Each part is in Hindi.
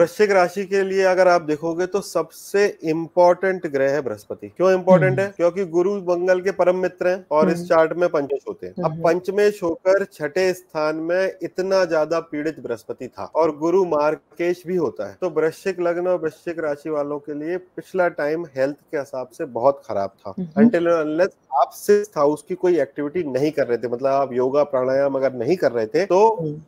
वृश्चिक राशि के लिए अगर आप देखोगे तो सबसे इंपॉर्टेंट ग्रह है बृहस्पति। क्यों इम्पोर्टेंट है? क्योंकि गुरु मंगल के परम मित्र हैं और इस चार्ट में पंचमेश होते हैं। अब पंचमेश होकर छठे स्थान में इतना ज़्यादा पीड़ित बृहस्पति था और गुरु मार्केश भी होता है। तो वृश्चिक लग्न और वृश्चिक राशि वालों के लिए पिछला टाइम हेल्थ के हिसाब से बहुत खराब था। अनटिल आप सिक्स हाउस की कोई एक्टिविटी नहीं कर रहे थे मतलब आप योगा प्राणायाम अगर नहीं कर रहे थे तो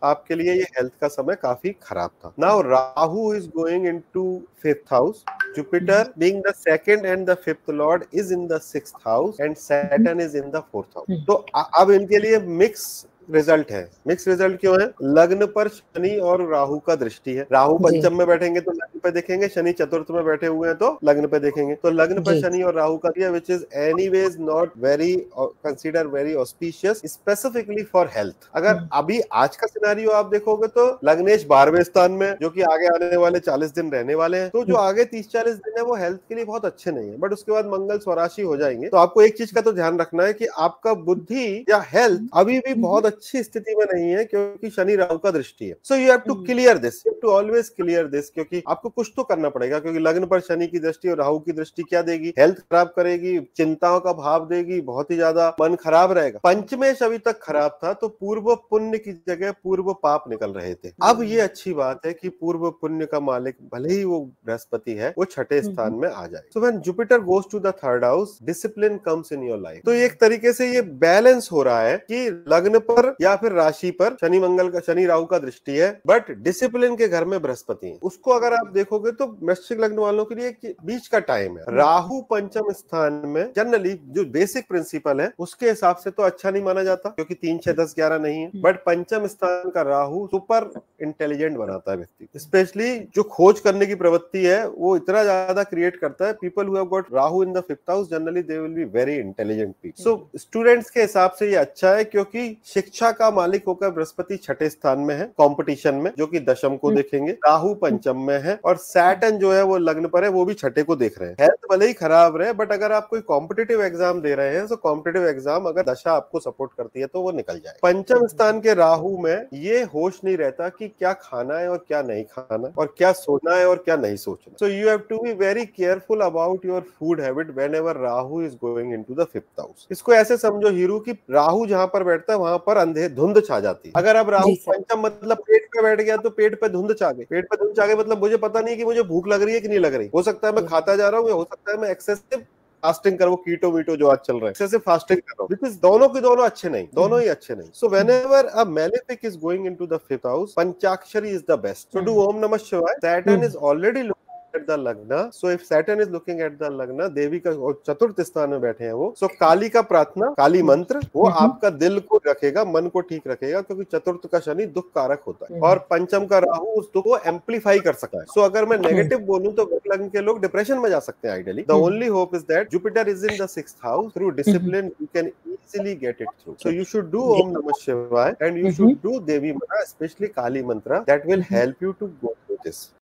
आपके लिए ये हेल्थ का समय काफ़ी खराब था। Now Rahu Rahu is going into fifth house. Jupiter, being the second and the fifth lord, is in the sixth house, and Saturn is in the fourth house. तो अब इनके लिए मिक्स रिज़ल्ट है। मिक्स रिज़ल्ट क्यों है? लग्न पर शनि और राहु का दृष्टि है। राहु पंचम में बैठेंगे तो लग्न पे देखेंगे शनि चतुर्थ में बैठे हुए हैं तो लग्न पे देखेंगे। तो लग्न पर शनि और राहु का दिया which is any ways not very consider very auspicious specifically for health अगर हम्म। अभी आज का सिनारियो आप देखोगे तो लग्नेश बारहवें स्थान में जो कि आगे आने वाले चालीस दिन रहने वाले हैं तो जो हम्म। आगे तीस चालीस दिन है वो हेल्थ के लिए बहुत अच्छे नहीं है। बट उसके बाद मंगल स्वराशि हो जाएँगे। तो आपको एक चीज़ का तो ध्यान रखना है कि आपका बुद्धि या हेल्थ अभी भी हम्म। बहुत अच्छी स्थिति में नहीं है क्योंकि शनि राहु का दृष्टि है। So you have to clear this to always clear this क्योंकि आपको कुछ तो करना पड़ेगा क्योंकि लग्न पर शनि की दृष्टि और राहु की दृष्टि क्या देगी? हेल्थ खराब करेगी चिंताओं का भाव देगी बहुत ही ज़्यादा मन खराब रहेगा। पंचमेश अभी तक खराब था तो पूर्व पुण्य की जगह पूर्व पाप निकल रहे थे। अब ये अच्छी बात है कि पूर्व पुण्य का मालिक भले ही वो बृहस्पति है वो छठे स्थान में आ जाए so when Jupiter goes to the third house discipline comes in your life तो एक तरीके से ये बैलेंस हो रहा है कि लग्न पर या फिर राशि पर शनि मंगल का शनि राहु का दृष्टि है बट डिसिप्लिन के घर में बृहस्पति है। उसको अगर आप देखोगे तो वृश्चिक लग्न वालों के लिए बीच का टाइम है। राहु पंचम स्थान में जनरली जो बेसिक प्रिंसिपल है, उसके हिसाब से तो अच्छा नहीं माना जाता, क्योंकि तीन, छह, दस, ग्यारह नहीं है। बट पंचम स्थान का राहु सुपर इंटेलिजेंट बनाता है व्यक्ति स्पेशली जो खोज करने की प्रवृत्ति है, वो इतना ज़्यादा क्रिएट करता है people who have got Rahu in the fifth house generally they will be very intelligent people so students के हिसाब से ये अच्छा है, क्योंकि शिक्षा का मालिक होकर बृहस्पति छठे स्थान में है कंपटीशन में, जो की दशम को हम्म। देखेंगे। राहु पंचम में है और सैटन जो है वो लग्न पर है वो भी छठे को देख रहे हैं। हेल्थ भले ही खराब रहे बट अगर आप कोई कॉम्पिटेटिव एग्ज़ाम दे रहे हैं तो कॉम्पिटेटिव एग्ज़ाम अगर दशा आपको सपोर्ट करती है तो वो निकल जाए। पंचम स्थान के राहु में ये होश नहीं रहता कि क्या खाना है और क्या नहीं खाना और क्या सोना है और क्या नहीं सोचना। So you have to be very careful about your food habit whenever Rahu is going into the fifth house इसको ऐसे समझो हीरो की राहु जहाँ पर बैठता है वहाँ पर अंधे धुंध छा जाती है। अगर अब राहु पंचम मतलब पेट पे बैठ गया तो पेट पे धुंध छा गई पेट पे धुंध छा गई मतलब मुझे पता नहीं कि मुझे भूख लग रही है कि नहीं लग रही। हो सकता है मैं खाता जा रहा हूँ हो सकता है मैं एक्सेसिव फास्टिंग करो कीटो वीटो जो आज चल रहा है। एक्सेसिव फास्टिंग करो बिकॉज़ दोनों के दोनों अच्छे नहीं दोनों ही अच्छे नहीं। So whenever a malefic is going into the fifth house Panchakshari is the best to do Om Namah Shivaya Saturn is already at the lagna so if Saturn is looking at the lagna देवी का चतुर्थ स्थान में बैठे हैं वो। सो so, काली का प्रार्थना काली हम्म। मंत्र वो हम्म। आपका दिल को रखेगा मन को ठीक रखेगा क्योंकि चतुर्थ का शनि दुख कारक होता है। हम्म। और पंचम का राहु उस दुख को एम्पलीफाई कर सकता है। सो so, अगर मैं नेगेटिव बोलूँ तो लग्न के लोग डिप्रेशन में जा सकते हैं ideally the only hope is that Jupiter is in the house through discipline you can easily get it through so you should do Om Namah Shivaya and you should do Devi mantra specially Kali mantra that will help you to go through this